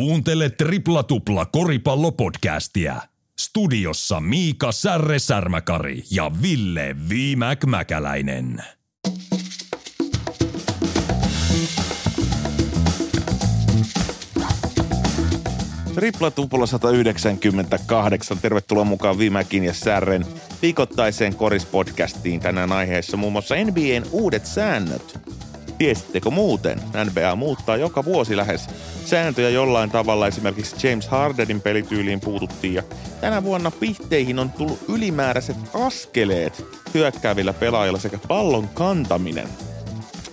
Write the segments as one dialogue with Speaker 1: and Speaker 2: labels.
Speaker 1: Kuuntele Tripla Tupla koripallopodcastia. Studiossa Miika Särre Särmäkari ja Ville Viimäk Mäkäläinen.
Speaker 2: Tripla Tupla 198. Tervetuloa mukaan Viimäkin ja Särren viikoittaiseen korispodcastiin. Tänään aiheessa muun muassa NBAn uudet säännöt. Tiesittekö muuten? NBA muuttaa joka vuosi lähes sääntöjä jollain tavalla. Esimerkiksi James Hardenin pelityyliin puututtiin ja tänä vuonna pihteihin on tullut ylimääräiset askeleet hyökkäävillä pelaajilla sekä pallon kantaminen.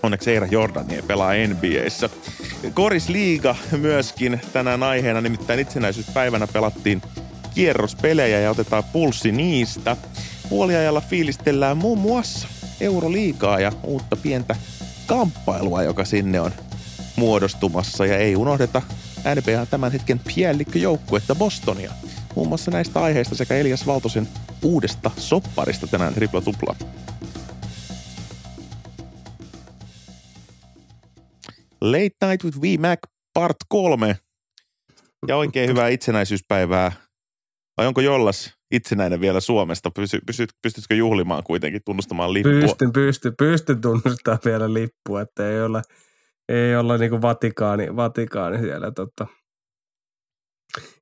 Speaker 2: Onneksi Eira Jordani ei pelaa NBAissa. Korisliiga myöskin tänään aiheena, nimittäin itsenäisyyspäivänä pelattiin kierrospelejä ja otetaan pulssi niistä. Puoliajalla fiilistellään muun muassa Euroliigaa ja uutta pientä kamppailua, joka sinne on muodostumassa. Ja ei unohdeta NBA tämän hetken piellikköjoukkuetta Bostonia. Muun muassa näistä aiheista sekä Elias Valtosen uudesta sopparista tänään tripla tupla. Late Night with V-Mac part 3. Ja oikein hyvää itsenäisyyspäivää. Vai onko Jollas itsenäinen vielä Suomesta? Pysy, pysyt, pystytkö juhlimaan kuitenkin tunnustamaan lippua?
Speaker 3: Pystyn, pystyn, pystyn tunnustamaan vielä lippua, että ei olla, ei olla niin kuin Vatikaani, Vatikaani siellä tota,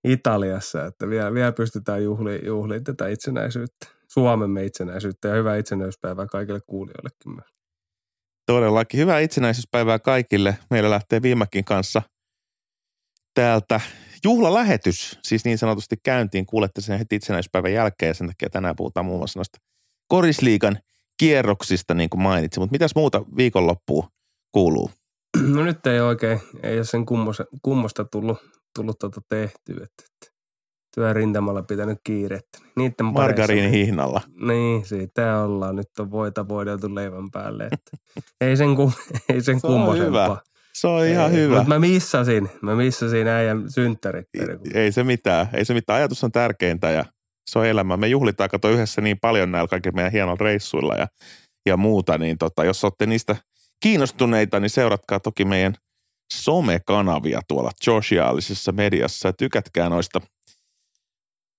Speaker 3: Italiassa, että vielä, vielä pystytään juhliin, juhliin tätä itsenäisyyttä, Suomemme itsenäisyyttä ja hyvää itsenäisyyspäivää kaikille kuulijoillekin myös.
Speaker 2: Todellakin. Hyvää itsenäisyyspäivää kaikille. Meillä lähtee viimekin kanssa täältä juhlalähetys, siis niin sanotusti käyntiin. Kuulette sen heti itsenäisyyspäivän jälkeen ja sen takia tänään puhutaan muun muassa noista korisliikan kierroksista, niin kuin mainitsin. Mutta mitäs muuta viikonloppuun kuuluu?
Speaker 3: No nyt ei oikein, ei ole sen kummosta, kummosta tullut, tullut tuota tehtyä, että, että työrintamalla pitänyt kiirettä.
Speaker 2: Niiden hihnalla.
Speaker 3: Niin, siitä ollaan. Nyt on voita voideltu leivän päälle. Että ei sen, kum, ei sen
Speaker 2: Se hyvä. Se on ihan ei, hyvä.
Speaker 3: Mutta mä missasin, mä missasin äijän synttärit.
Speaker 2: Ei, ei se mitään, ei se mitään. Ajatus on tärkeintä ja se on elämä. Me juhlitaan kato yhdessä niin paljon näillä kaikilla meidän hienoilla reissuilla ja, ja muuta, niin tota, jos olette niistä kiinnostuneita, niin seuratkaa toki meidän somekanavia tuolla sosiaalisessa mediassa tykätkää noista –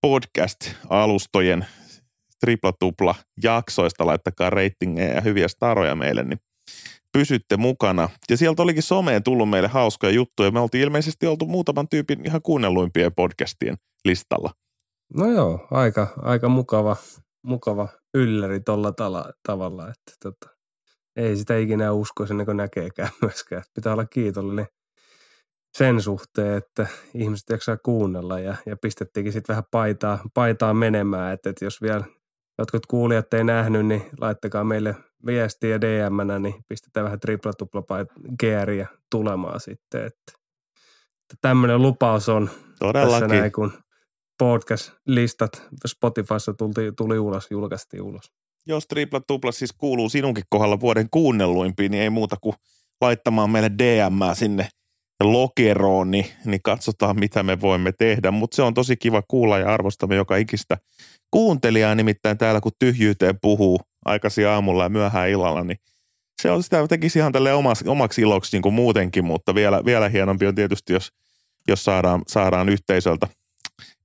Speaker 2: podcast-alustojen tripla-tupla jaksoista, laittakaa reitingeja ja hyviä staroja meille, niin pysytte mukana. Ja sieltä olikin someen tullut meille hauskoja juttuja. Me oltiin ilmeisesti oltu muutaman tyypin ihan kuunnelluimpien podcastien listalla.
Speaker 3: No joo, aika, aika mukava, mukava ylläri tuolla tavalla, että tota, ei sitä ikinä uskoisi ennen kuin näkeekään myöskään. Pitää olla kiitollinen sen suhteen, että ihmiset jaksaa kuunnella ja, ja pistettiinkin sitten vähän paitaa, paitaa menemään, että, että jos vielä jotkut kuulijat ei nähnyt, niin laittakaa meille viestiä dm niin pistetään vähän tripla tupla GRiä tulemaan sitten, että, että tämmöinen lupaus on
Speaker 2: Todellakin.
Speaker 3: tässä näin, kun podcast-listat Spotifyssa tuli, tuli ulos, julkaistiin ulos.
Speaker 2: Jos tripla tupla siis kuuluu sinunkin kohdalla vuoden kuunnelluimpiin, niin ei muuta kuin laittamaan meille DM sinne lokeroon, niin, niin katsotaan mitä me voimme tehdä. Mutta se on tosi kiva kuulla ja arvostamme joka ikistä kuuntelijaa, nimittäin täällä kun tyhjyyteen puhuu aikaisin aamulla ja myöhään illalla, niin se on sitä tekisi ihan tälle omaksi, omaksi iloksi niin kuin muutenkin, mutta vielä, vielä hienompi on tietysti, jos, jos saadaan, saadaan yhteisöltä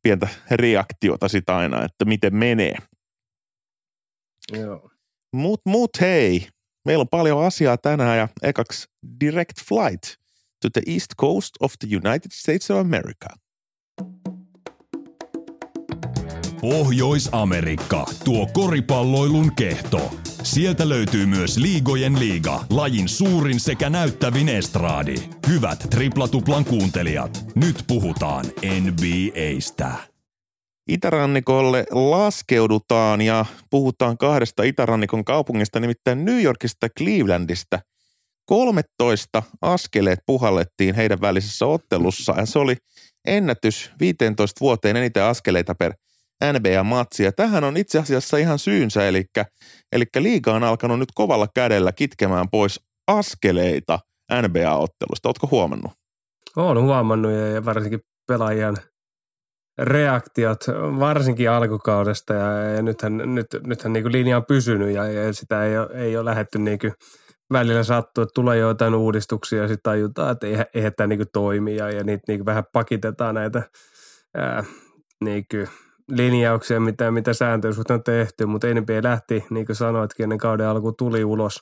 Speaker 2: pientä reaktiota sitä aina, että miten menee.
Speaker 3: Joo.
Speaker 2: Mut, mut hei, meillä on paljon asiaa tänään ja ekaksi Direct Flight – to the east coast of the United States of America.
Speaker 1: Pohjois-Amerikka, tuo koripalloilun kehto. Sieltä löytyy myös Liigojen liiga, lajin suurin sekä näyttävin estraadi. Hyvät triplatuplan kuuntelijat, nyt puhutaan NBAstä.
Speaker 2: Itärannikolle laskeudutaan ja puhutaan kahdesta itärannikon kaupungista, nimittäin New Yorkista Clevelandista – 13 askeleet puhallettiin heidän välisessä ottelussa ja se oli ennätys 15 vuoteen eniten askeleita per NBA-matsi. Ja tähän on itse asiassa ihan syynsä, eli, eli liiga on alkanut nyt kovalla kädellä kitkemään pois askeleita NBA-ottelusta. Oletko huomannut?
Speaker 3: Olen huomannut ja varsinkin pelaajien reaktiot, varsinkin alkukaudesta ja, ja nythän, nyt, nythän niin linja on pysynyt ja, ja sitä ei ole, ei ole lähdetty niin kuin välillä sattuu, että tulee joitain uudistuksia ja sitten tajutaan, että eihän, eihän tämä niinku toimi ja, ja niitä niinku vähän pakitetaan näitä ää, niinku linjauksia, mitä, mitä sääntöjä on tehty, mutta NBA lähti, niin kuin sanoitkin, ennen kauden alku tuli ulos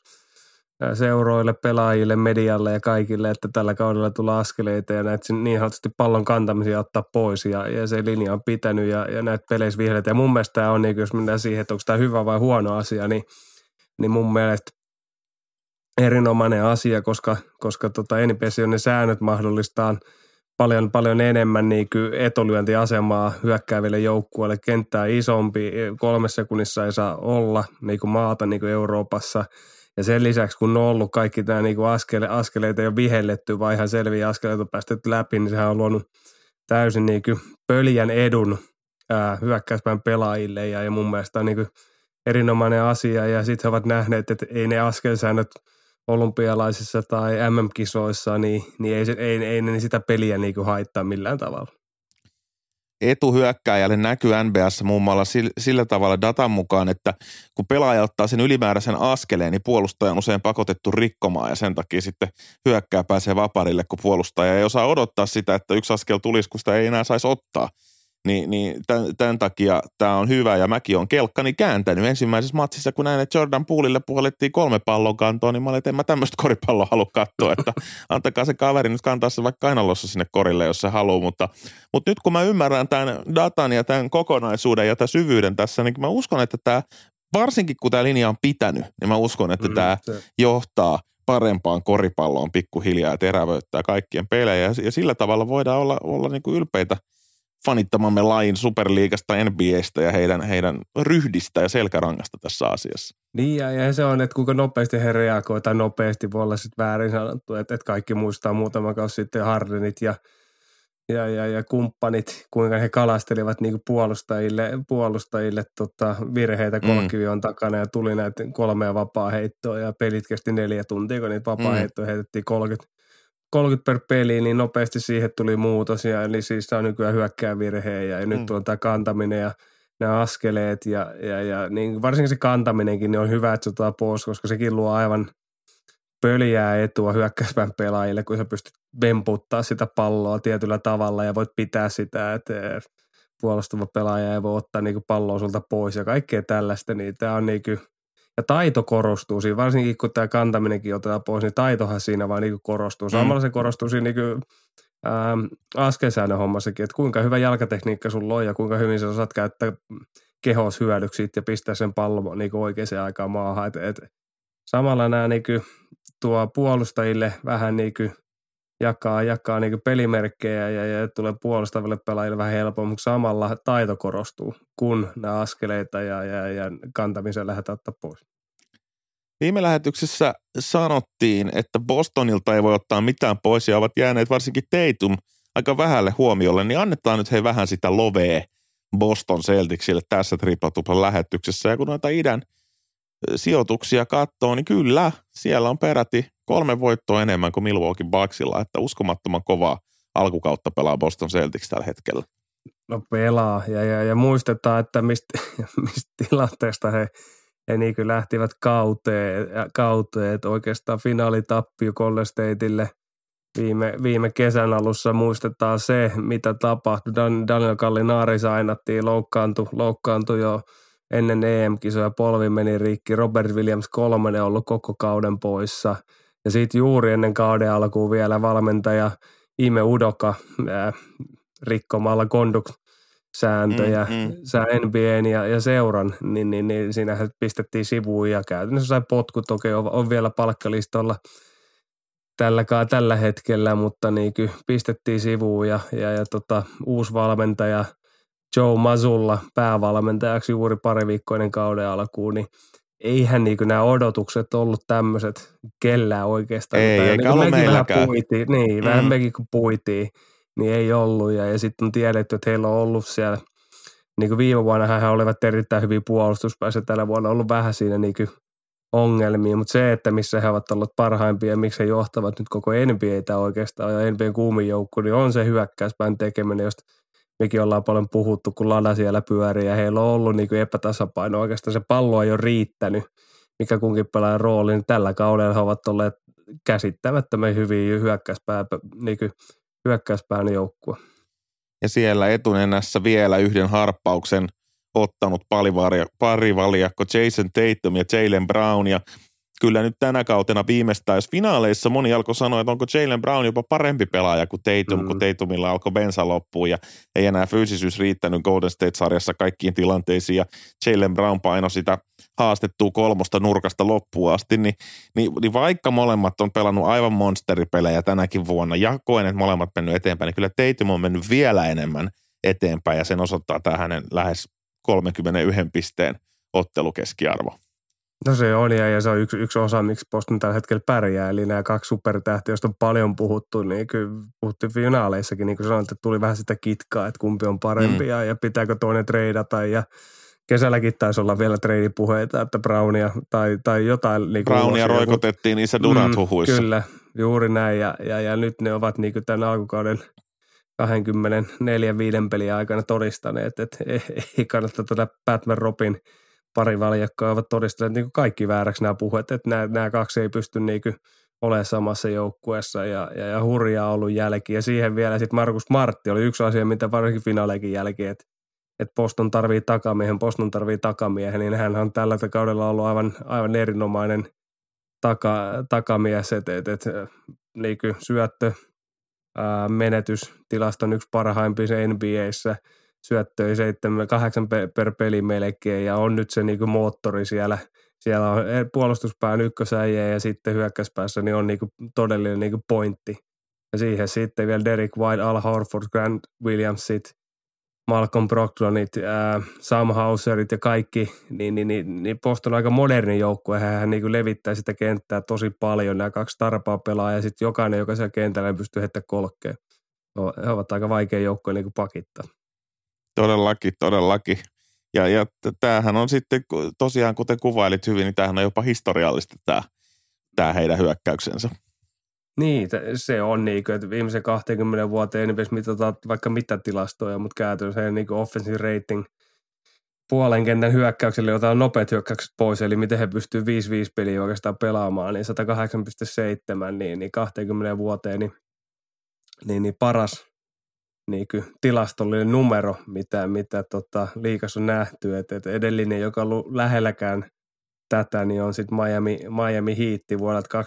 Speaker 3: seuroille, pelaajille, medialle ja kaikille, että tällä kaudella tulee askeleita ja näitä niin sanotusti pallon kantamisia ottaa pois ja, ja se linja on pitänyt ja, ja näitä peleissä vihreitä. Ja mun mielestä tämä on, niin jos mennään siihen, että onko tämä hyvä vai huono asia, niin, niin mun mielestä erinomainen asia, koska, koska tota NPC on ne säännöt mahdollistaa paljon, paljon enemmän niin etulyöntiasemaa hyökkääville joukkueille. Kenttää isompi, kolme sekunnissa ei saa olla niin kuin maata niin kuin Euroopassa. Ja sen lisäksi, kun on ollut kaikki tämä niin askele, askeleita jo vihelletty, vai ihan selviä askeleita päästetty läpi, niin sehän on luonut täysin niin kuin pöljän edun ää, hyökkäyspään pelaajille. Ja, ja mun mielestä on niin kuin erinomainen asia. Ja sitten he ovat nähneet, että ei ne askelsäännöt – olympialaisissa tai MM-kisoissa, niin, niin ei, ei, ei ne sitä peliä niin kuin haittaa millään tavalla.
Speaker 2: Etuhyökkääjälle näkyy NBS muun muassa sillä tavalla datan mukaan, että kun pelaaja ottaa sen ylimääräisen askeleen, niin puolustaja on usein pakotettu rikkomaan ja sen takia sitten hyökkää pääsee vaparille, kun puolustaja ei osaa odottaa sitä, että yksi askel tulisi, kun sitä ei enää saisi ottaa – niin, niin tämän, tämän takia tämä on hyvä ja mäkin on kelkkani kääntänyt ensimmäisessä matsissa, kun näin, että Jordan Poolille puolettiin kolme pallon kantoa, niin mä olin, että en mä tämmöistä koripalloa halua katsoa, että antakaa se kaveri nyt kantaa se vaikka kainalossa sinne korille, jos se haluaa, mutta, mutta nyt kun mä ymmärrän tämän datan ja tämän kokonaisuuden ja tämän syvyyden tässä, niin mä uskon, että tämä varsinkin kun tämä linja on pitänyt, niin mä uskon, että mm, tämä se. johtaa parempaan koripalloon pikkuhiljaa ja terävöittää kaikkien pelejä ja, sillä tavalla voidaan olla, olla niin kuin ylpeitä – fanittamamme lain superliigasta, NBAstä ja heidän, heidän ryhdistä ja selkärangasta tässä asiassa.
Speaker 3: Niin ja, ja se on, että kuinka nopeasti he reagoivat, tai nopeasti voi olla sitten väärin sanottu, että, että kaikki muistaa muutama kausi sitten Hardenit ja, ja, ja, ja kumppanit, kuinka he kalastelivat niin puolustajille, puolustajille tota, virheitä kolkivion mm. takana ja tuli näitä kolmea vapaa heittoa ja pelit kesti neljä tuntia, kun niitä vapaa mm. heitettiin 30 30 per peli, niin nopeasti siihen tuli muutos. Ja, eli siis tämä on nykyään hyökkää virheen ja, ja nyt mm. on tämä kantaminen ja nämä askeleet. Ja, ja, ja niin varsinkin se kantaminenkin niin on hyvä, että se otetaan pois, koska sekin luo aivan pöliää etua hyökkäyspään pelaajille, kun sä pystyt vemputtaa sitä palloa tietyllä tavalla ja voit pitää sitä, että puolustava pelaaja ei voi ottaa niin palloa sulta pois ja kaikkea tällaista, niin tämä on niin kuin – ja taito korostuu siinä, varsinkin kun tämä kantaminenkin otetaan pois, niin taitohan siinä vaan niin korostuu. Mm. Samalla se korostuu siinä niin ähm, askelsäännön hommassakin, että kuinka hyvä jalkatekniikka sulla on ja kuinka hyvin sä osaat käyttää kehos hyödyksi ja pistää sen pallon niin oikeaan aikaan maahan. Et, et, samalla nämä niin kuin, tuo puolustajille vähän niin kuin jakaa, jakaa niin pelimerkkejä ja, ja tulee puolustaville pelaajille vähän helpommin, mutta samalla taito korostuu, kun nämä askeleita ja, ja, ja kantamisen lähdetään ottaa pois.
Speaker 2: Viime lähetyksessä sanottiin, että Bostonilta ei voi ottaa mitään pois ja ovat jääneet varsinkin Teitum aika vähälle huomiolle, niin annetaan nyt he vähän sitä lovee Boston Celticsille tässä triplatuplan lähetyksessä. Ja kun noita idän sijoituksia katsoo, niin kyllä, siellä on peräti kolme voittoa enemmän kuin Milwaukee Bucksilla, että uskomattoman kovaa alkukautta pelaa Boston Celtics tällä hetkellä.
Speaker 3: No pelaa, ja, ja, ja muistetaan, että mistä, mistä tilanteesta he, he niin lähtivät kauteen, kauteen, että oikeastaan finaalitappio Golden Stateille viime, viime kesän alussa muistetaan se, mitä tapahtui. Daniel Kallinaari sainattiin, loukkaantui, loukkaantui jo ennen EM-kisoja, polvi meni rikki, Robert Williams kolmannen ollut koko kauden poissa – ja sitten juuri ennen kauden alkuun vielä valmentaja Ime Udoka ää, rikkomalla konduk sääntöjä, mm, mm. NBAn ja, ja seuran, niin, niin, niin siinähän pistettiin sivuun ja käytännössä sai potkut, toki on, on vielä palkkalistolla tällä, tällä hetkellä, mutta niin kyllä pistettiin sivuun ja, ja, ja tota, uusi valmentaja Joe Mazulla päävalmentajaksi juuri pari viikkoinen kauden alkuun, niin eihän niin nämä odotukset ollut tämmöiset kellään oikeastaan.
Speaker 2: Ei, eikä niin ollut meilläkään.
Speaker 3: Puitiin, niin, mm. vähän mekin kun puitiin, niin ei ollut. Ja, ja sitten on tiedetty, että heillä on ollut siellä, niin kuin viime vuonna he olivat erittäin hyvin puolustuspäässä, tällä vuonna on ollut vähän siinä niin kuin ongelmia, mutta se, että missä he ovat olleet parhaimpia ja miksi he johtavat nyt koko NBAtä oikeastaan ja NBAn kuumin joukko, niin on se hyökkäyspään tekeminen, josta – mekin ollaan paljon puhuttu, kun Lada siellä pyörii ja heillä on ollut niin kuin epätasapaino. Oikeastaan se pallo ei ole riittänyt mikä kunkin pelaajan rooli, niin tällä kaudella he ovat olleet käsittämättömän hyviä hyökkäyspää, niin hyökkäyspään joukkue.
Speaker 2: Ja siellä etunenässä vielä yhden harppauksen ottanut parivaljakko Jason Tatum ja Jalen Brown. Ja kyllä nyt tänä kautena viimeistään, jos finaaleissa moni alkoi sanoa, että onko Jalen Brown jopa parempi pelaaja kuin Tatum, mm. kun Tatumilla alkoi bensa loppuun ja ei enää fyysisyys riittänyt Golden State-sarjassa kaikkiin tilanteisiin ja Jalen Brown paino sitä haastettua kolmosta nurkasta loppuun asti, niin, niin, niin vaikka molemmat on pelannut aivan monsteripelejä tänäkin vuonna ja koen, että molemmat mennyt eteenpäin, niin kyllä Tatum on mennyt vielä enemmän eteenpäin ja sen osoittaa tämä hänen lähes 31 pisteen ottelukeskiarvo.
Speaker 3: No se on ja, ja se on yksi, yksi osa, miksi Boston tällä hetkellä pärjää. Eli nämä kaksi supertähtiä, joista on paljon puhuttu, niin kyllä puhuttiin finaaleissakin, niin kuin sanoin, että tuli vähän sitä kitkaa, että kumpi on parempi mm. ja, ja pitääkö toinen treidata ja kesälläkin taisi olla vielä treidipuheita, että Brownia tai, tai jotain. Niin
Speaker 2: Brownia uusia, roikotettiin niissä Durant mm,
Speaker 3: Kyllä, juuri näin ja, ja, ja nyt ne ovat niin kuin tämän alkukauden 24-5 pelin aikana todistaneet, että ei, ei kannata tätä Batman Robin – pari valjakkoa ovat todistaneet niin kaikki vääräksi nämä puheet, että nämä, nämä kaksi ei pysty niin olemaan samassa joukkueessa ja, ja, ja hurjaa ollut jälki. Ja siihen vielä sitten Markus Martti oli yksi asia, mitä varsinkin finaaleekin jälkeen, että, että Poston tarvii takamiehen, Poston tarvii takamiehen, niin hän on tällä kaudella ollut aivan, aivan erinomainen taka, takamies, että et, et, niin syöttö, ää, menetys, tilaston yksi parhaimpia NBAissä – syöttöi 7, 8 per peli melkein ja on nyt se niinku moottori siellä. Siellä on eh, puolustuspään ykkösäijä ja sitten hyökkäyspäässä niin on niinku todellinen niinku pointti. Ja siihen sitten vielä Derek White, Al Horford, Grant Williamsit, Malcolm Brogdonit, äh, Sam Hauserit ja kaikki, niin, niin, niin, niin Boston on aika moderni joukkue. Hän niin kuin levittää sitä kenttää tosi paljon. Nämä kaksi tarpaa pelaa ja sitten jokainen, joka siellä kentällä pystyy heittämään kolkkeen. He ovat aika vaikea joukkue niin kuin pakittaa.
Speaker 2: Todellakin, todellakin. Ja, ja tämähän on sitten tosiaan, kuten kuvailit hyvin, niin tämähän on jopa historiallista tämä, tämä heidän hyökkäyksensä.
Speaker 3: Niin, se on niin kuin, että viimeisen 20 vuoteen ei mitata vaikka mitä tilastoja, mutta käytännössä niin offensive rating puolen kentän hyökkäykselle, on nopeat hyökkäykset pois, eli miten he pystyvät 5-5 peliä oikeastaan pelaamaan, niin 108,7, niin, niin 20 vuoteen, niin, niin, niin paras niin kuin tilastollinen numero, mitä, mitä tota, liikassa on nähty. Et, et edellinen, joka on ollut lähelläkään tätä, niin on sitten Miami, Miami Heat vuodelta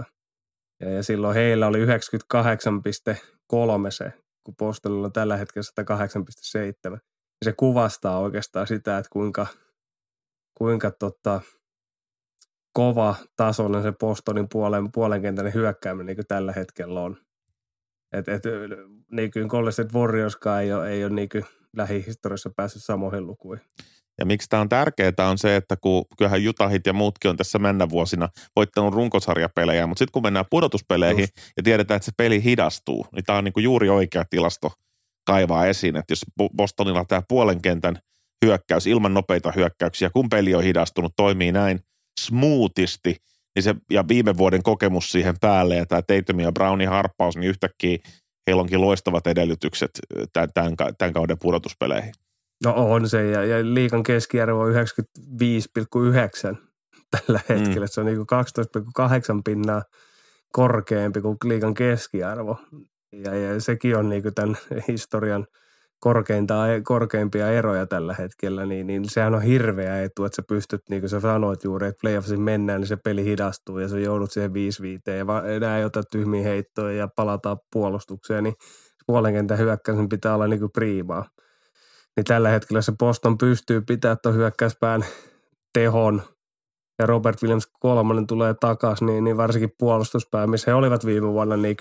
Speaker 3: 2012-2013. Ja, ja silloin heillä oli 98,3 se, kun Bostonilla on tällä hetkellä 108,7. Ja se kuvastaa oikeastaan sitä, että kuinka, kuinka tota, kova tasoinen se Bostonin puolen, puolenkentän hyökkääminen niin tällä hetkellä on. Et, et, niin kuin Golden State Warriorskaan ei ole, ei ole niin lähihistoriassa päässyt samoihin lukuihin.
Speaker 2: Ja miksi tämä on tärkeää on se, että kun kyllähän Jutahit ja muutkin on tässä mennä vuosina voittanut runkosarjapelejä, mutta sitten kun mennään pudotuspeleihin Just. ja tiedetään, että se peli hidastuu, niin tämä on niin kuin juuri oikea tilasto kaivaa esiin, että jos Bostonilla tämä puolen kentän hyökkäys ilman nopeita hyökkäyksiä, kun peli on hidastunut, toimii näin smoothisti – niin se, ja viime vuoden kokemus siihen päälle ja tämä Tatum ja Brownin harppaus, niin yhtäkkiä heillä onkin loistavat edellytykset tämän, tämän, tämän kauden pudotuspeleihin.
Speaker 3: No on se, ja, ja liikan keskiarvo on 95,9 tällä mm. hetkellä. Mm. Se on niin 12,8 pinnaa korkeampi kuin liikan keskiarvo. Ja, ja sekin on niin tämän historian – korkeinta, korkeimpia eroja tällä hetkellä, niin, niin sehän on hirveä etu, että sä pystyt, niin kuin sä sanoit juuri, että playoffsin mennään, niin se peli hidastuu ja sä joudut siihen 5 5 ja enää ei ota tyhmiä heittoja ja palataan puolustukseen, niin puolen kentän hyökkäyksen pitää olla niin kuin priimaa. Niin tällä hetkellä se Boston pystyy pitämään tuon hyökkäyspään tehon ja Robert Williams kolmannen tulee takaisin, niin, niin varsinkin puolustuspää, missä he olivat viime vuonna niin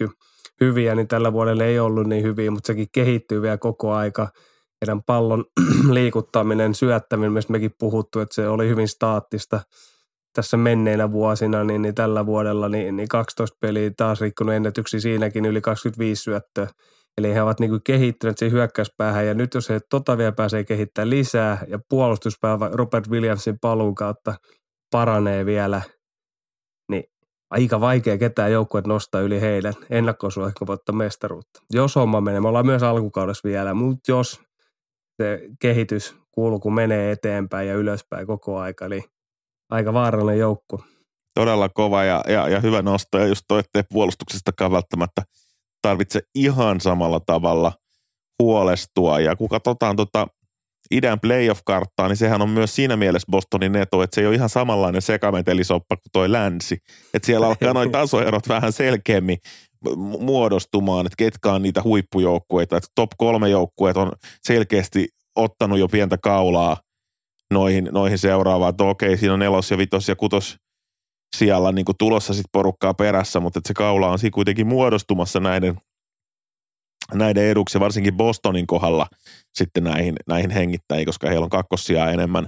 Speaker 3: hyviä, niin tällä vuodella ei ollut niin hyviä, mutta sekin kehittyy vielä koko aika. Heidän pallon liikuttaminen, syöttäminen, mistä mekin puhuttu, että se oli hyvin staattista tässä menneinä vuosina, niin, niin tällä vuodella niin, niin 12 peliä taas rikkonut ennätyksiä siinäkin yli 25 syöttöä. Eli he ovat niin kehittyneet siihen hyökkäyspäähän ja nyt jos he tota vielä pääsee kehittämään lisää ja puolustuspää Robert Williamsin paluun kautta paranee vielä – aika vaikea ketään joukkueet nostaa yli heidän ennakkosuosikko voittaa mestaruutta. Jos homma menee, me ollaan myös alkukaudessa vielä, mutta jos se kehitys kulku menee eteenpäin ja ylöspäin koko aika, eli aika vaarallinen joukko.
Speaker 2: Todella kova ja, ja, ja hyvä nosto, ja just toi, ettei puolustuksestakaan välttämättä tarvitse ihan samalla tavalla huolestua, ja kun katsotaan tota idän playoff-karttaa, niin sehän on myös siinä mielessä Bostonin etu, että se ei ole ihan samanlainen sekametelisoppa kuin toi länsi. Että siellä alkaa noin tasoerot vähän selkeämmin muodostumaan, että ketkä on niitä huippujoukkueita. Että top kolme joukkueet on selkeästi ottanut jo pientä kaulaa noihin, noihin seuraavaan. Että okei, siinä on nelos ja vitos ja kutos siellä niin kuin tulossa sitten porukkaa perässä, mutta että se kaula on siinä kuitenkin muodostumassa näiden, näiden eduksi, varsinkin Bostonin kohdalla sitten näihin, näihin hengittäjiin, koska heillä on kakkosia enemmän,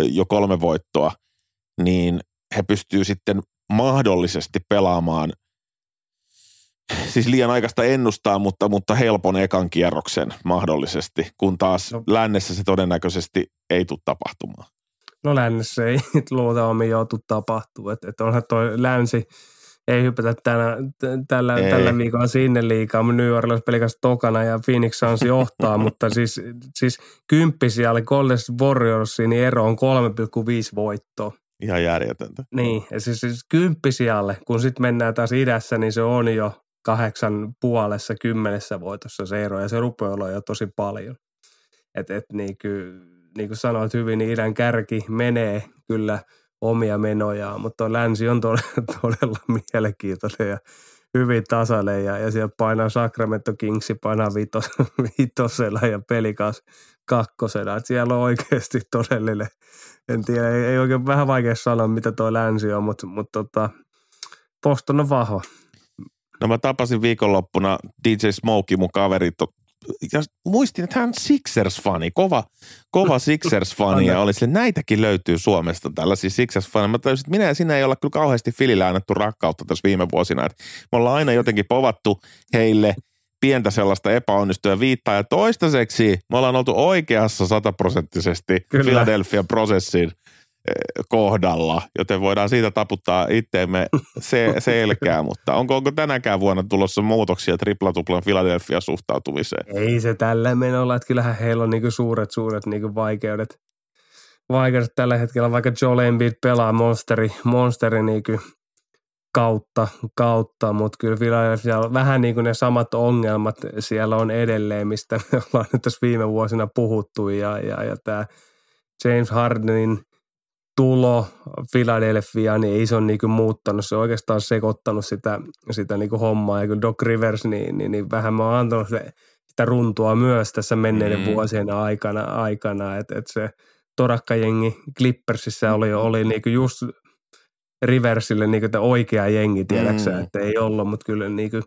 Speaker 2: jo kolme voittoa, niin he pystyy sitten mahdollisesti pelaamaan – siis liian aikaista ennustaa, mutta, mutta helpon ekan kierroksen mahdollisesti, kun taas no. lännessä se todennäköisesti ei tule tapahtumaan.
Speaker 3: No lännessä ei luultavasti joutu tapahtuu, että et onhan toi länsi, ei hypätä tänä, tällä, ei. tällä viikolla sinne liikaa. New Orleans pelikas tokana ja Phoenix Suns johtaa, mutta siis, siis kymppisijalle Golden Warriorsiin niin ero on 3,5 voittoa.
Speaker 2: Ihan järjetöntä.
Speaker 3: Niin, ja siis, siis kymppisijalle, kun sitten mennään taas idässä, niin se on jo kahdeksan puolessa kymmenessä voitossa se ero, ja se rupeaa olla jo tosi paljon. että et niin, kuin, niin kuin sanoit hyvin, niin idän kärki menee kyllä omia menojaan, mutta länsi on todella, todella mielenkiintoinen ja hyvin tasainen ja, ja siellä painaa Sacramento Kingsi, painaa vitos, vitosella ja pelikas kakkosena. Että siellä on oikeasti todellinen, en tiedä, ei, ei oikein vähän vaikea sanoa, mitä tuo länsi on, mutta, mutta tota, Boston on vahva.
Speaker 2: No mä tapasin viikonloppuna DJ Smokey, mun kaveri, ja muistin, että hän on Sixers-fani, kova, kova Sixers-fani, ja oli sille, näitäkin löytyy Suomesta, tällaisia Sixers-fani. Mä tajusin, että minä ja sinä ei olla kyllä kauheasti Filille annettu rakkautta tässä viime vuosina. Että me ollaan aina jotenkin povattu heille pientä sellaista epäonnistuja viittaa, ja toistaiseksi me ollaan oltu oikeassa sataprosenttisesti Philadelphia prosessin kohdalla, joten voidaan siitä taputtaa itteemme se, selkää, mutta onko, onko tänäkään vuonna tulossa muutoksia triplatuplan Philadelphia suhtautumiseen?
Speaker 3: Ei se tällä menolla, että kyllähän heillä on niinku suuret, suuret niinku vaikeudet, vaikeudet tällä hetkellä, vaikka Joel Embiid pelaa monsteri, monsteri niinku kautta, kautta mutta kyllä Philadelphia on vähän niin kuin ne samat ongelmat siellä on edelleen, mistä me ollaan nyt tässä viime vuosina puhuttu ja, ja, ja tämä James Hardenin – tulo Philadelphia, niin ei se ole niin muuttanut. Se on oikeastaan sekoittanut sitä, sitä niin hommaa. Ja kun Doc Rivers, niin, niin, niin vähän mä oon antanut se, sitä runtua myös tässä menneiden mm. vuosien aikana, aikana että et se torakkajengi Clippersissä oli, oli niin just Riversille niin oikea jengi, tiedäksä, mm. että ei ollut, mutta kyllä niin kuin,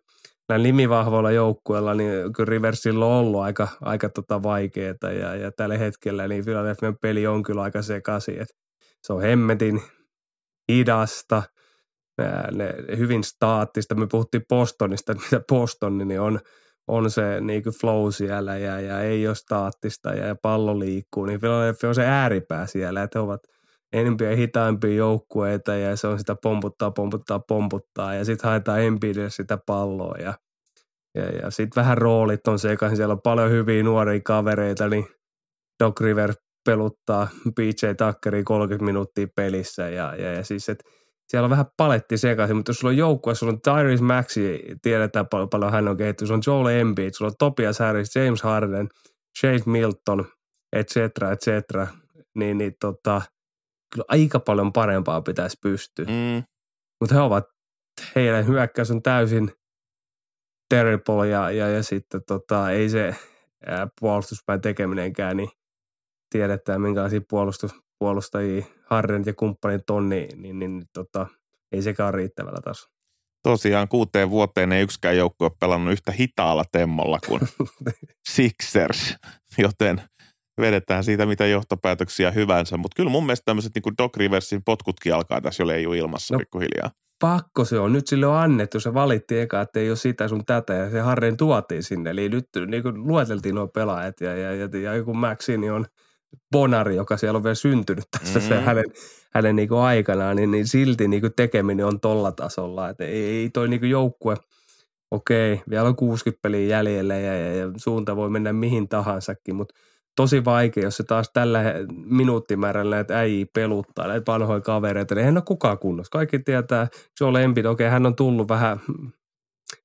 Speaker 3: näillä nimivahvoilla joukkueilla, niin kyllä Riversilla on ollut aika, aika tota vaikeaa ja, ja tällä hetkellä niin Philadelphia peli on kyllä aika sekaisin, että se on hemmetin hidasta, ne hyvin staattista. Me puhuttiin Bostonista, mitä Boston niin on, on se niin kuin flow siellä ja, ja ei ole staattista ja, pallo liikkuu, niin Philadelphia on se ääripää siellä, että he ovat enempiä ja hitaimpia joukkueita ja se on sitä pomputtaa, pomputtaa, pomputtaa ja sitten haetaan Embiidille sitä palloa ja, ja, ja sitten vähän roolit on sekaisin, siellä on paljon hyviä nuoria kavereita, niin Doc Rivers peluttaa PJ Tuckeria 30 minuuttia pelissä ja, ja, ja siis, että siellä on vähän paletti sekaisin, mutta jos sulla on joukkue, sulla on Tyrese Maxi, tiedetään paljon, paljon hän on kehittynyt, sulla on Joel Embiid, sulla on Topias Harris, James Harden, Shane Milton, et cetera, et cetera, niin, niin tota, kyllä aika paljon parempaa pitäisi pystyä. Mm. Mutta he ovat, heidän hyökkäys on täysin terrible ja, ja, ja sitten tota, ei se puolustuspäin tekeminenkään, niin tiedetään, minkälaisia puolustus, puolustajia Harren ja kumppanit on, niin, niin, niin tota, ei sekään riittävällä tasolla.
Speaker 2: Tosiaan kuuteen vuoteen ei yksikään joukkue ole pelannut yhtä hitaalla temmolla kuin Sixers, joten vedetään siitä mitä johtopäätöksiä hyvänsä. Mutta kyllä mun mielestä tämmöiset niin Doc Riversin potkutkin alkaa tässä jo leiju ilmassa no, pikkuhiljaa.
Speaker 3: Pakko se on. Nyt sille on annettu. Se valitti eka, että ei ole sitä sun tätä ja se Harren tuotiin sinne. Eli nyt niin kuin lueteltiin nuo pelaajat ja, ja, ja, ja joku Maxini on – Bonari, joka siellä on vielä syntynyt tässä mm-hmm. se hänen, hänen niin kuin aikanaan, niin, niin silti niin kuin tekeminen on tolla tasolla. Että ei, ei toi niin kuin joukkue, okei, vielä on 60 peliä jäljellä ja, ja, ja suunta voi mennä mihin tahansakin, mutta tosi vaikea, jos se taas tällä minuuttimäärällä näitä äijii peluttaa, näitä vanhoja kavereita, niin eihän ole kukaan kunnossa. Kaikki tietää, Joel Embiid, okei, okay, hän on tullut vähän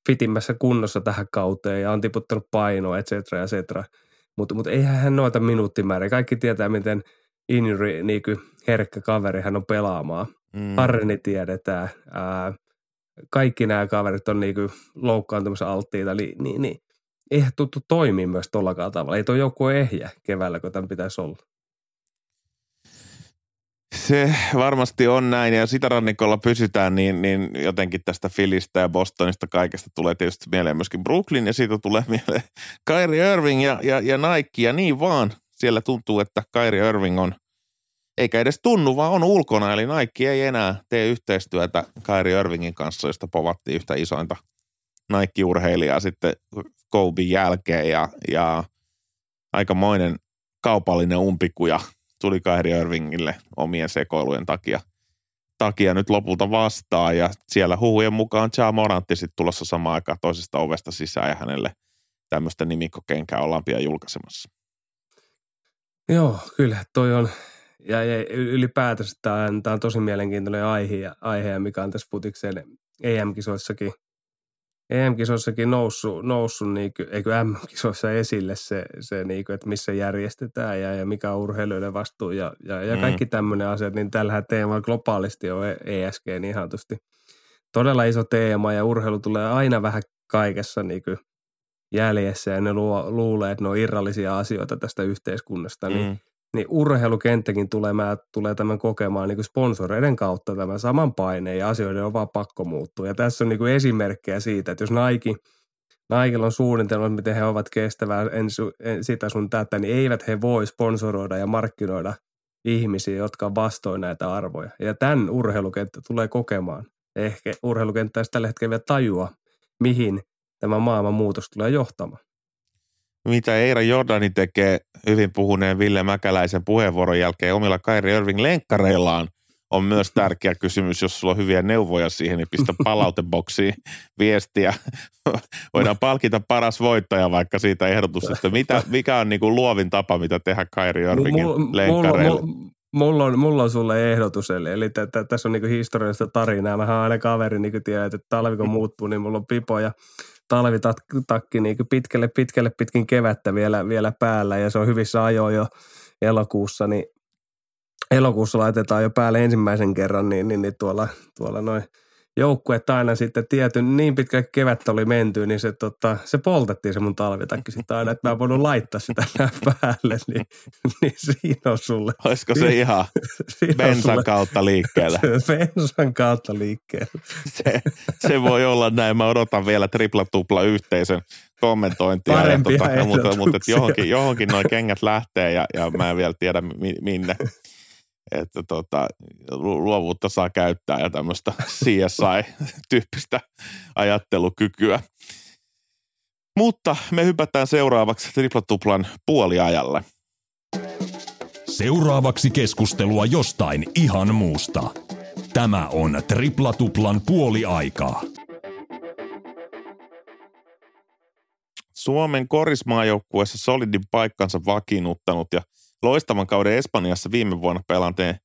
Speaker 3: fitimmässä kunnossa tähän kauteen ja on tiputtanut painoa, et cetera, et cetera. Mutta mut eihän hän noita minuuttimääriä. Kaikki tietää, miten injury, niin herkkä kaveri hän on pelaamaan. Mm. Harreni tiedetään. Ää, kaikki nämä kaverit on niin loukkaantumisen alttiita. Niin, niin, niin eihän tuttu toimii myös tuollakaan tavalla. Ei tuo joku ehjä keväällä, kun tämän pitäisi olla.
Speaker 2: Se varmasti on näin ja sitä rannikolla pysytään, niin, niin jotenkin tästä Filistä ja Bostonista kaikesta tulee tietysti mieleen myöskin Brooklyn ja siitä tulee mieleen Kyrie Irving ja, ja, ja Nike ja niin vaan. Siellä tuntuu, että Kyrie Irving on, eikä edes tunnu, vaan on ulkona, eli Nike ei enää tee yhteistyötä Kyrie Irvingin kanssa, josta povattiin yhtä isointa Nike-urheilijaa sitten Kobe jälkeen ja, ja aikamoinen kaupallinen umpikuja tuli Kyrie Irvingille omien sekoilujen takia, takia nyt lopulta vastaan ja siellä huhujen mukaan Ja Morantti sitten tulossa samaan aikaan toisesta ovesta sisään ja hänelle tämmöistä nimikkokenkää ollaan pian julkaisemassa.
Speaker 3: Joo, kyllä toi on, ja, ylipäätänsä tämä on, tosi mielenkiintoinen aihe, aihe, mikä on tässä futikseen EM-kisoissakin EM-kisoissakin noussut, noussut niin kuin, eikö M-kisoissa esille se, se niin kuin, että missä järjestetään ja, ja mikä on urheilijoiden vastuu ja, ja, ja mm. kaikki tämmöinen asiat, niin tällähän teema globaalisti on ESG niin ihantusti. Todella iso teema ja urheilu tulee aina vähän kaikessa niin kuin jäljessä ja ne luo, luulee, että ne on irrallisia asioita tästä yhteiskunnasta, niin mm niin urheilukenttäkin tulee, mä, tulee tämän kokemaan niin sponsoreiden kautta tämän saman paineen ja asioiden on vaan pakko muuttua. Ja tässä on niin kuin esimerkkejä siitä, että jos Nike, Nikella on suunnitelma, miten he ovat kestävää en, en, sitä sun tätä, niin eivät he voi sponsoroida ja markkinoida ihmisiä, jotka vastoin näitä arvoja. Ja tämän urheilukenttä tulee kokemaan. Ehkä urheilukenttä ei tällä hetkellä vielä tajua, mihin tämä maailman muutos tulee johtamaan
Speaker 2: mitä Eira Jordani tekee hyvin puhuneen Ville Mäkäläisen puheenvuoron jälkeen omilla Kairi Irving lenkkareillaan, on myös tärkeä kysymys. Jos sulla on hyviä neuvoja siihen, niin pistä palauteboksiin viestiä. Voidaan palkita paras voittaja vaikka siitä ehdotus, että mitä, mikä on niin kuin luovin tapa, mitä tehdä Kairi Irvingin lenkkareilla.
Speaker 3: Mulla on, mulla on sulle ehdotus, eli, eli t- t- tässä on niinku historiallista tarinaa. Mä aina kaveri niin tiedät, että talvi kun muuttuu, niin mulla on pipo ja talvitakki niin pitkälle, pitkälle pitkin kevättä vielä, vielä päällä ja se on hyvissä ajoin jo elokuussa, niin elokuussa laitetaan jo päälle ensimmäisen kerran, niin, niin, niin tuolla, tuolla noin – joukkueet aina sitten tietyn, niin pitkä kevättä oli menty, niin se, tota, se poltettiin se mun talvitakki sitten aina, että mä en voinut laittaa sitä päälle, niin, niin siinä on sulle.
Speaker 2: Olisiko se ihan bensan kautta liikkeellä?
Speaker 3: bensan kautta liikkeellä.
Speaker 2: Se, se voi olla näin. Mä odotan vielä tripla-tupla yhteisön kommentointia. Parempia ja tota, mutta, mutta johonkin, johonkin noin kengät lähtee ja, ja mä en vielä tiedä minne että tota, luovuutta saa käyttää ja tämmöistä CSI-tyyppistä ajattelukykyä. Mutta me hypätään seuraavaksi triplatuplan puoliajalle.
Speaker 1: Seuraavaksi keskustelua jostain ihan muusta. Tämä on triplatuplan puoliaikaa.
Speaker 2: Suomen korismaajoukkueessa solidin paikkansa vakiinnuttanut ja – loistavan kauden Espanjassa viime vuonna pelanteen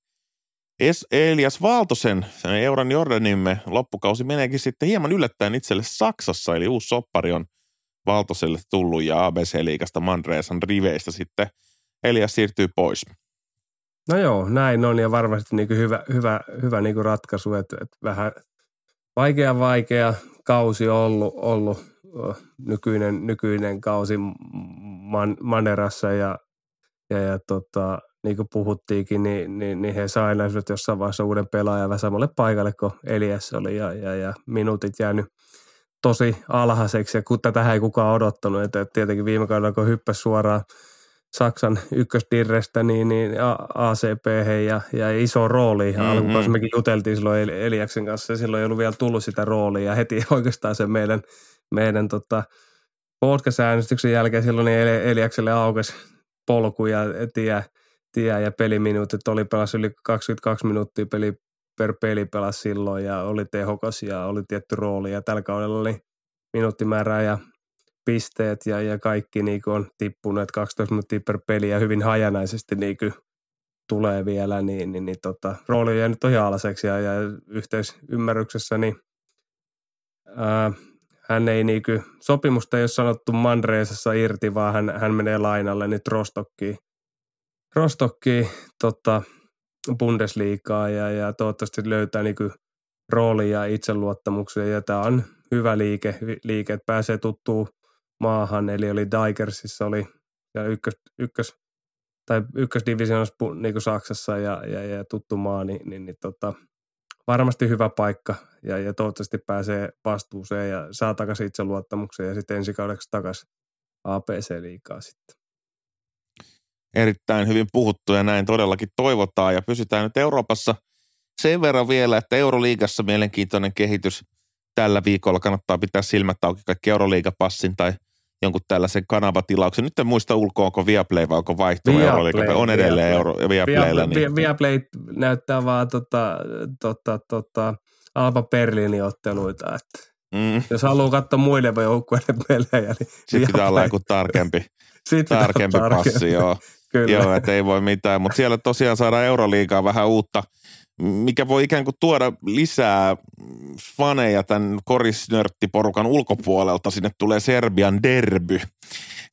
Speaker 2: es- Elias Valtosen, Euran Jordanimme, loppukausi meneekin sitten hieman yllättäen itselle Saksassa, eli uusi soppari on Valtoselle tullut ja ABC-liigasta Mandreesan riveistä sitten Elias siirtyy pois.
Speaker 3: No joo, näin on ja varmasti niin hyvä, hyvä, hyvä niin ratkaisu, että, että vähän vaikea vaikea kausi ollut, ollut nykyinen, nykyinen kausi man, Manerassa ja ja, ja tota, niin kuin puhuttiinkin, niin, niin, niin he sainaisivat jossain vaiheessa uuden pelaajan samalle paikalle kuin Elias oli ja, ja, ja minuutit jäänyt tosi alhaiseksi ja kun tätä ei kukaan odottanut, että, tietenkin viime kaudella kun hyppäsi suoraan Saksan ykkösdirrestä niin, niin ACP ja, ja iso rooli. Mm-hmm. Alkukausi mekin juteltiin silloin Eliaksen kanssa ja silloin ei ollut vielä tullut sitä roolia ja heti oikeastaan se meidän, meidän tota, podcast-äänestyksen jälkeen silloin niin Eliakselle aukesi polku ja tie, tie ja peliminuutit. Oli pelas yli 22 minuuttia peli per peli pelas silloin ja oli tehokas ja oli tietty rooli. Ja tällä kaudella oli minuuttimäärää ja pisteet ja, ja kaikki niin on tippunut, 12 minuuttia per peli ja hyvin hajanaisesti niin tulee vielä, niin, niin, niin tota, rooli on jäänyt ihan alaseksi ja, ja yhteisymmärryksessä, niin ää, hän ei niin kuin, sopimusta ei ole sanottu Mandreesassa irti, vaan hän, hän menee lainalle nyt Rostokkiin, Rostokkiin tota, Bundesliigaa ja, ja toivottavasti löytää niin kuin, roolia ja itseluottamuksen ja tämä on hyvä liike, liike että pääsee tuttuun maahan, eli oli Digersissa oli ja ykkös, ykkös tai ykkösdivisioonassa niin Saksassa ja, ja, ja tuttu maa, niin, niin, niin tota, varmasti hyvä paikka ja, ja toivottavasti pääsee vastuuseen ja saa takaisin itseluottamuksen ja sitten ensi kaudeksi takaisin APC-liikaa sitten.
Speaker 2: Erittäin hyvin puhuttu ja näin todellakin toivotaan ja pysytään nyt Euroopassa sen verran vielä, että Euroliigassa mielenkiintoinen kehitys tällä viikolla kannattaa pitää silmät auki kaikki Euroliigapassin tai – jonkun tällaisen kanavatilauksen. Nyt en muista ulkoa, onko Viaplay vai onko vaihtunut Euroliiga. On edelleen Euro, Viaplaylla.
Speaker 3: Niin. Viaplay näyttää vaan tota, tota, tota, Alba Berliinin otteluita. Että mm. Jos haluaa katsoa muiden joukkueiden pelejä, niin
Speaker 2: Sitten pitää olla joku tarkempi, tarkempi passi, joo. Kyllä. Joo, että ei voi mitään. Mutta siellä tosiaan saadaan Euroliigaa vähän uutta – mikä voi ikään kuin tuoda lisää faneja tämän korisnörttiporukan ulkopuolelta. Sinne tulee Serbian derby.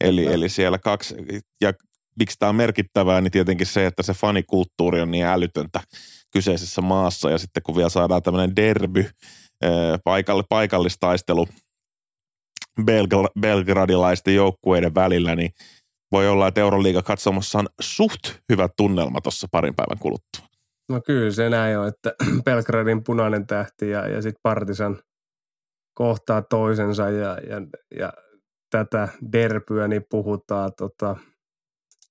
Speaker 2: Eli, no. eli siellä kaksi, ja miksi tämä on merkittävää, niin tietenkin se, että se fanikulttuuri on niin älytöntä kyseisessä maassa. Ja sitten kun vielä saadaan tämmöinen derby, paikall, paikallistaistelu belgra- belgradilaisten joukkueiden välillä, niin voi olla, että Euroliiga katsomassa on suht hyvä tunnelma tuossa parin päivän kuluttua.
Speaker 3: No kyllä se näin on, että Belgradin punainen tähti ja, ja sitten Partisan kohtaa toisensa ja, ja, ja tätä derpyä niin puhutaan tota,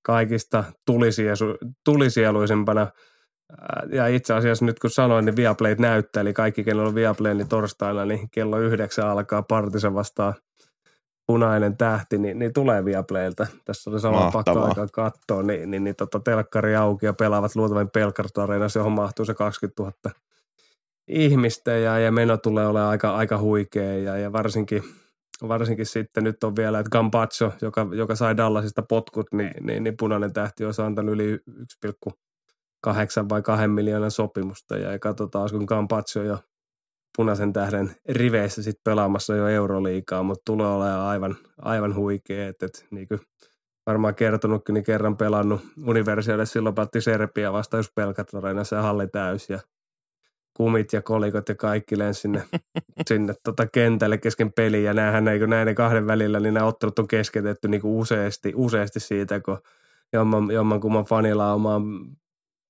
Speaker 3: kaikista tulisieluisempana. Ja itse asiassa nyt kun sanoin, niin Viaplay näyttää, eli kaikki, kenellä on Viaplay, niin torstaina, niin kello yhdeksän alkaa Partisan vastaan punainen tähti, niin, niin tulee Viaplaylta. Tässä oli sama pakko aika katsoa, niin, niin, niin tota, telkkari auki ja pelaavat luultavasti Pelkartareenassa, johon mahtuu se 20 000 ihmistä ja, ja meno tulee olemaan aika, aika huikea. Ja, ja varsinkin, varsinkin sitten nyt on vielä, että Gambaccio, joka, joka sai Dallasista potkut, niin, niin, niin punainen tähti on antanut yli 1,8 vai 2 miljoonan sopimusta. Ja katsotaan, kun Gambaccio jo – punaisen tähden riveissä sit pelaamassa jo Euroliikaa, mutta tulee olemaan aivan, aivan huikea. Et, et, niin kuin varmaan kertonutkin, niin kerran pelannut universialle silloin päätti Serbia vasta, jos pelkät se halli täys ja kumit ja kolikot ja kaikki lensi sinne, sinne tota kentälle kesken peliä. Ja näähän niin näiden kahden välillä, niin nämä ottelut on keskeytetty niin useasti, useasti siitä, kun jomman, jomman kumman fanilla on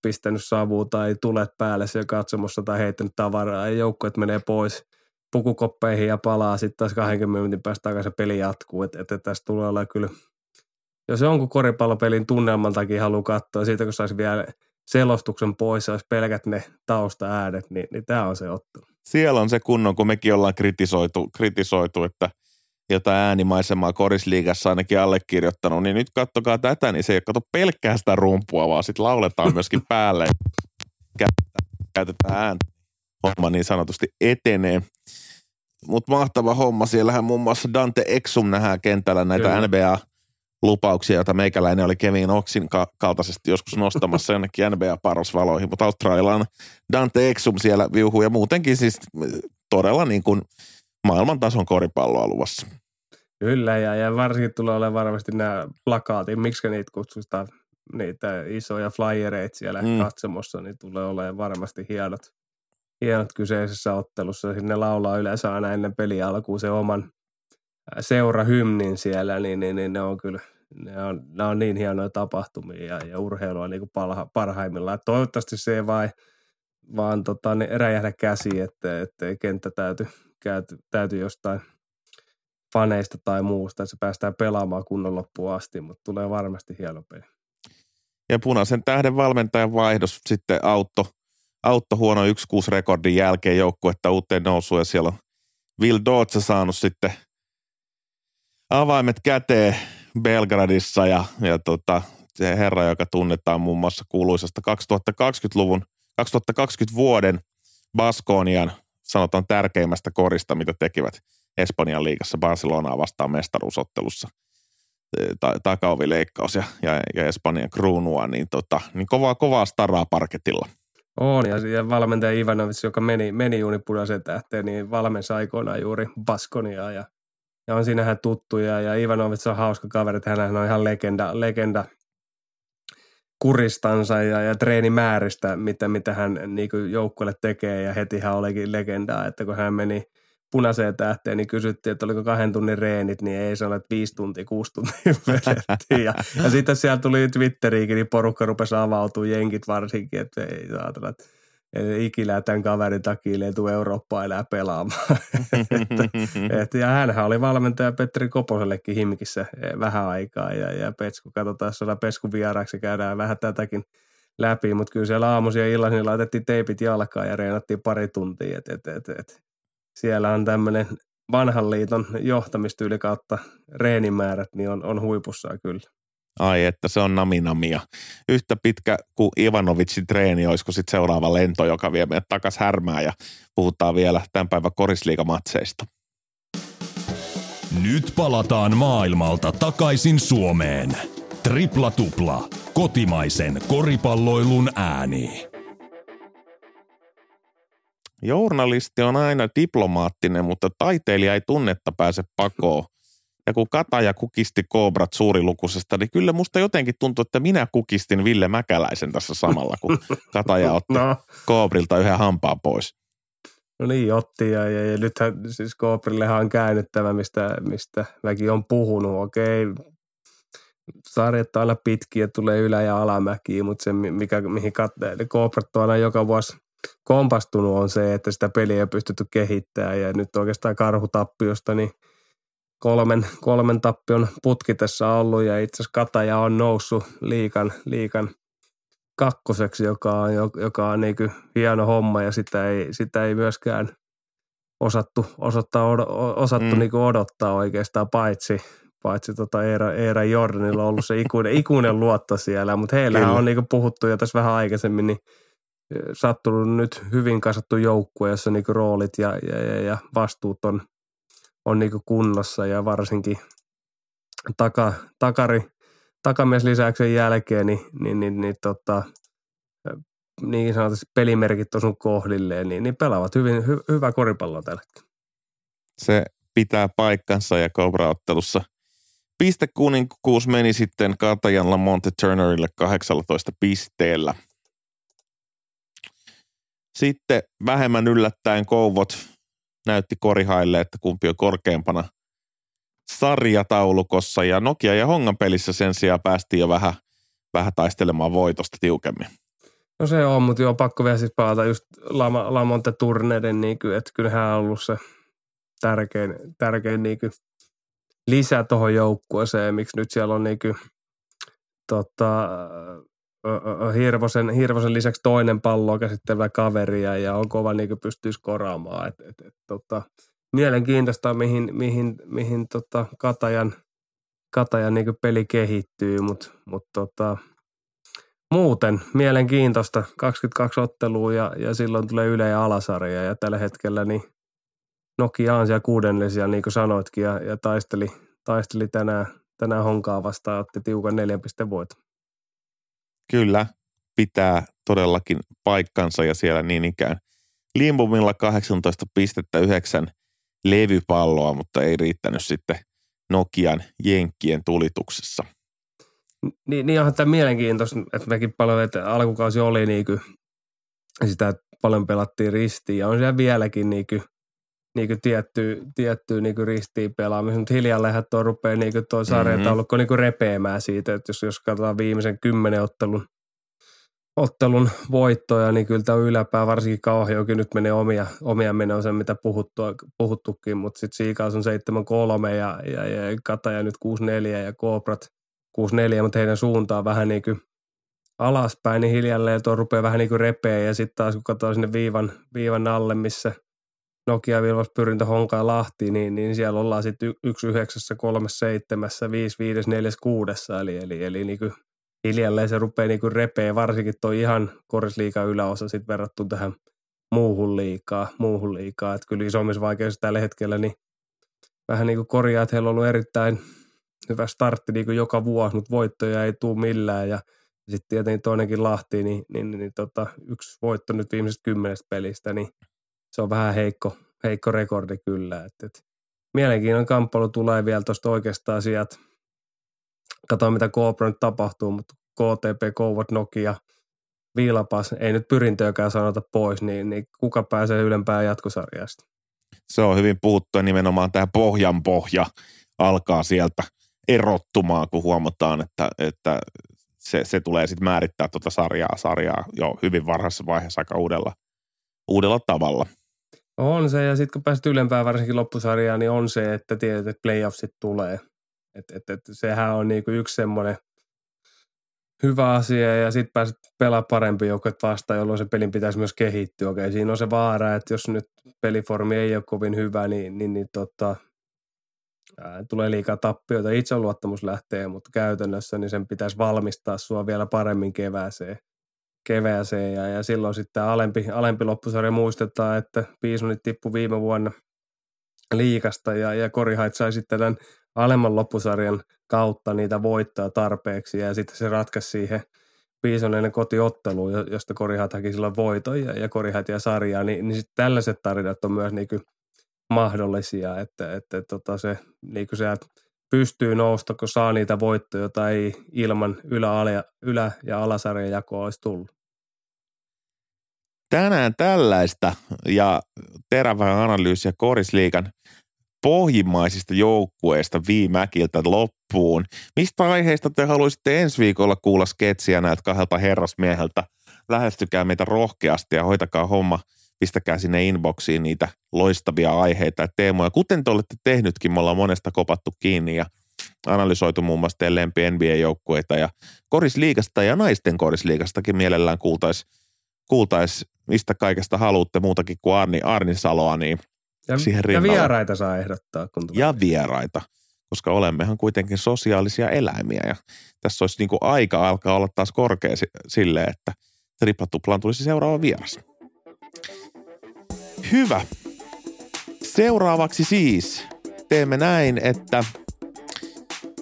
Speaker 3: pistänyt savu tai tulet päälle siellä katsomossa tai heittänyt tavaraa ja joukkueet menee pois pukukoppeihin ja palaa sitten taas 20 minuutin päästä takaisin peli jatkuu. Että et, et tästä tulee olla kyllä, jos jonkun koripallopelin tunnelman takia haluaa katsoa, siitä kun saisi vielä selostuksen pois olisi pelkät ne tausta-äänet, niin, niin tämä on se ottelu.
Speaker 2: Siellä on se kunnon, kun mekin ollaan kritisoitu, kritisoitu että – jotain äänimaisemaa korisliigassa ainakin allekirjoittanut, niin nyt kattokaa tätä, niin se ei kato pelkkää sitä rumpua, vaan sitten lauletaan myöskin päälle. Käytetään ääntä. Homma niin sanotusti etenee. Mutta mahtava homma. Siellähän muun muassa Dante Exum nähdään kentällä näitä Kyllä. NBA lupauksia, joita meikäläinen oli Kevin Oxin kaltaisesti joskus nostamassa jonnekin NBA-parosvaloihin, mutta Australialla Dante Exum siellä viuhuu ja muutenkin siis todella niin kuin – maailman tason koripalloa luvassa.
Speaker 3: Kyllä, ja, ja varsinkin tulee olemaan varmasti nämä plakaatit, miksi niitä kutsutaan, niitä isoja flyereita siellä mm. katsomossa, niin tulee olemaan varmasti hienot, hienot kyseisessä ottelussa. Sinne laulaa yleensä aina ennen peli alkuun se oman seurahymnin siellä, niin, niin, niin ne on kyllä ne on, ne on niin hienoja tapahtumia ja, ja urheilua niin kuin parha, parhaimmillaan. Toivottavasti se ei vain vaan tota, niin räjähdä käsi, että, että kenttä täytyy täytyy jostain faneista tai muusta, että se päästään pelaamaan kunnon loppuun asti, mutta tulee varmasti hieno peli.
Speaker 2: Ja punaisen tähden valmentajan vaihdos sitten auto, auto huono 1-6 rekordin jälkeen joukkuetta uuteen nousuun ja siellä on Will Dodge saanut sitten avaimet käteen Belgradissa ja, ja tota, se herra, joka tunnetaan muun muassa kuuluisasta 2020-luvun, 2020 vuoden Baskonian sanotaan tärkeimmästä korista, mitä tekivät Espanjan liigassa Barcelonaa vastaan mestaruusottelussa ta- takaovileikkaus ja, ja, ja Espanjan kruunua, niin, tota, niin kovaa, kovaa staraa parketilla.
Speaker 3: On, ja, ja valmentaja Ivanovic, joka meni, meni juuri punaisen tähteen, niin valmensi aikoinaan juuri Baskoniaa ja, ja on siinähän tuttuja ja Ivanovic on hauska kaveri, että hän on ihan legenda, legenda kuristansa ja, ja treenimääristä, mitä, mitä hän niin joukkueelle tekee ja heti hän olikin legendaa, että kun hän meni – punaiseen tähteen, niin kysyttiin, että oliko kahden tunnin reenit, niin ei sano, että viisi tuntia, kuusi tuntia. Ja, ja sitten siellä tuli Twitteriinkin, niin porukka rupesi avautumaan, jenkit varsinkin, että ei saatana, että ikinä tämän kaverin takia ei tule Eurooppaa enää pelaamaan. että, et, ja hänhän oli valmentaja Petteri Koposellekin Himkissä vähän aikaa ja, ja Petsku, katsotaan, jos Peskun vieraaksi, käydään vähän tätäkin läpi, mutta kyllä siellä aamuisin ja illaisin laitettiin teipit jalkaan ja reenattiin pari tuntia, että et, et, et, siellä on tämmöinen vanhan liiton johtamistyyli kautta reenimäärät, niin on, on huipussa kyllä.
Speaker 2: Ai että se on naminamia. Yhtä pitkä kuin Ivanovitsin treeni, olisiko sitten seuraava lento, joka vie meidät takas härmää ja puhutaan vielä tämän päivän korisliigamatseista.
Speaker 1: Nyt palataan maailmalta takaisin Suomeen. Tripla tupla. Kotimaisen koripalloilun ääni.
Speaker 2: Journalisti on aina diplomaattinen, mutta taiteilija ei tunnetta pääse pakoon. Ja kun Kataja kukisti Koobrat suurilukuisesta, niin kyllä musta jotenkin tuntuu, että minä kukistin Ville Mäkäläisen tässä samalla, kun Kataja otti no. Koobrilta yhden hampaan pois.
Speaker 3: No niin, otti ja, ja, ja nythän siis Koobrillehan on käännettävä, mistä, mistä mäkin on puhunut. Okei, sarjat on aina pitkiä, tulee ylä- ja alamäkiä, mutta se, mikä, mihin Koobrat on aina joka vuosi kompastunut on se, että sitä peliä ei pystytty kehittämään ja nyt oikeastaan karhutappiosta niin kolmen, kolmen tappion putki tässä ollut ja itse asiassa Kataja on noussut liikan, liikan kakkoseksi, joka on, joka on niin hieno homma ja sitä ei, sitä ei myöskään osattu, osattaa, osattu mm. niin odottaa oikeastaan paitsi, paitsi tota Eera, Eera Jordanilla on ollut se ikuinen, ikuinen luotto siellä, mutta heillä on niin puhuttu jo tässä vähän aikaisemmin, niin sattunut nyt hyvin kasattu joukkue, jossa niinku roolit ja, ja, ja, ja vastuut on, on niinku kunnossa ja varsinkin taka, takari, takamieslisäyksen jälkeen niin, niin, niin, niin, tota, niin sanotusti pelimerkit on sun kohdilleen, niin, niin pelaavat hyvin, hy, hyvää koripalloa tällä
Speaker 2: Se pitää paikkansa ja Cobra-ottelussa pistekuninkuus meni sitten Katajan Lamonte Turnerille 18 pisteellä – sitten vähemmän yllättäen Kouvot näytti korihaille, että kumpi on korkeampana sarjataulukossa ja Nokia ja Hongan pelissä sen sijaan päästiin jo vähän, vähän taistelemaan voitosta tiukemmin.
Speaker 3: No se on, mutta joo, pakko vielä siis palata just Lama, Lamonte Turneiden, niin kuin, että kyllähän on ollut se tärkein, tärkein niin kuin lisä tuohon joukkueeseen, miksi nyt siellä on niin kuin, tota, Hirvosen, Hirvosen lisäksi toinen palloa käsittelevä kaveri ja on kova niin pystyy skoraamaan. Et, et, et, tota, mielenkiintoista, mihin, mihin, mihin tota, Katajan, Katajan niin peli kehittyy, mutta mut, tota, muuten mielenkiintoista. 22 ottelua ja, ja silloin tulee yle- ja alasarja ja tällä hetkellä niin Nokia on siellä kuudennellisia, niin kuin sanoitkin, ja, ja taisteli, taisteli tänään, tänään Honkaa vastaan, otti tiukan neljän pisteen voiton.
Speaker 2: Kyllä, pitää todellakin paikkansa ja siellä niin ikään Limbumilla 18 pistettä 9 levypalloa, mutta ei riittänyt sitten Nokian jenkkien tulituksessa.
Speaker 3: Niin, niin onhan tämä mielenkiintoista, että mekin paljon, että alkukausi oli niin kuin sitä, että paljon pelattiin ristiin ja on siellä vieläkin niin kuin, niin kuin tietty, tietty niin kuin ristiin pelaamista, mutta hiljalleenhan tuo rupeaa niin kuin tuo sarjataulukko mm-hmm. niin kuin repeämään siitä, että jos, jos katsotaan viimeisen kymmenen ottelun, ottelun voittoja, niin kyllä tämä yläpää, varsinkin Kauhiokin nyt menee omia, omia menoja, mitä puhuttu, puhuttukin, mutta sitten Siikaus on 7-3 ja, ja, ja Kataja nyt 6-4 ja Kooprat 6-4, mutta heidän suuntaan vähän niin kuin alaspäin, niin hiljalleen tuo rupeaa vähän niin kuin repeä ja sitten taas kun katsoo sinne viivan, viivan alle, missä – Nokia Vilvas Pyrintö Honkaa Lahti, niin, niin siellä ollaan sitten yksi yhdeksässä, kolmessa, seitsemässä, viisi, viides, neljäs, kuudessa. Eli, eli, eli niin kuin hiljalleen se rupeaa niin repeä, varsinkin tuo ihan korisliikan yläosa sitten verrattuna tähän muuhun liikaa, muuhun liikaa. Että kyllä isommissa vaikeissa tällä hetkellä niin vähän niin kuin korjaa, että heillä on ollut erittäin hyvä startti niin kuin joka vuosi, mutta voittoja ei tule millään ja sitten tietenkin toinenkin Lahti, niin, niin, niin, niin tota, yksi voitto nyt viimeisestä kymmenestä pelistä, niin se on vähän heikko, heikko rekordi kyllä. Et, et, mielenkiintoinen kamppailu tulee vielä tuosta oikeastaan sieltä. Katsotaan mitä Cobra nyt tapahtuu, mutta KTP, Kovat, Nokia, Viilapas, ei nyt pyrintöäkään sanota pois, niin, niin kuka pääsee ylempään jatkosarjasta?
Speaker 2: Se on hyvin puhuttu nimenomaan tämä pohjan pohja alkaa sieltä erottumaan, kun huomataan, että, että se, se tulee sitten määrittää tuota sarjaa, sarjaa jo hyvin varhaisessa vaiheessa aika uudella, uudella tavalla.
Speaker 3: On se, ja sitten kun pääset ylempään varsinkin loppusarjaan, niin on se, että tiedät, että playoffsit tulee. Et, et, et, sehän on niinku yksi semmoinen hyvä asia, ja sitten pääset pelaa parempi joukkueet vastaan, jolloin se pelin pitäisi myös kehittyä. Okei, siinä on se vaara, että jos nyt peliformi ei ole kovin hyvä, niin, niin, niin tota, ää, tulee liikaa tappioita, itseluottamus lähtee, mutta käytännössä niin sen pitäisi valmistaa sua vielä paremmin kevääseen. Kevääseen ja, ja silloin sitten alempi, alempi loppusarja muistetaan, että Piisonit tippui viime vuonna liikasta ja, ja Korihait sai sitten tämän alemman loppusarjan kautta niitä voittaa tarpeeksi ja sitten se ratkaisi siihen Piisonen kotiotteluun, josta Korihat haki silloin voiton ja, ja Korihat ja sarjaa, niin, niin sitten tällaiset tarinat on myös niin kuin mahdollisia, että, että, että tota se, niin kuin se pystyy nousta, kun saa niitä voittoja, joita ei ilman ylä-, ylä- ja alasarjan jakoa olisi tullut.
Speaker 2: Tänään tällaista ja terävää analyysiä Korisliikan pohjimmaisista joukkueista viimäkiltä loppuun. Mistä aiheista te haluaisitte ensi viikolla kuulla sketsiä näiltä kahdelta herrasmieheltä? Lähestykää meitä rohkeasti ja hoitakaa homma – pistäkää sinne inboxiin niitä loistavia aiheita ja teemoja. Kuten te olette tehnytkin, me ollaan monesta kopattu kiinni ja analysoitu muun muassa teidän lempi NBA-joukkueita ja korisliikasta ja naisten korisliikastakin mielellään kuultaisi, kuultais, mistä kaikesta haluatte muutakin kuin Arni, Arni Saloa, niin
Speaker 3: ja, siihen Ja vieraita saa ehdottaa. Kun
Speaker 2: tulee. Ja vieraita, koska olemmehan kuitenkin sosiaalisia eläimiä ja tässä olisi niin kuin aika alkaa olla taas korkea silleen, että triplatuplaan tulisi seuraava vieras. Hyvä. Seuraavaksi siis teemme näin, että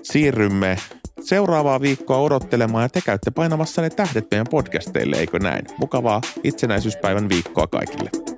Speaker 2: siirrymme seuraavaa viikkoa odottelemaan ja te käytte painamassa ne tähdet meidän podcasteille, eikö näin? Mukavaa itsenäisyyspäivän viikkoa kaikille.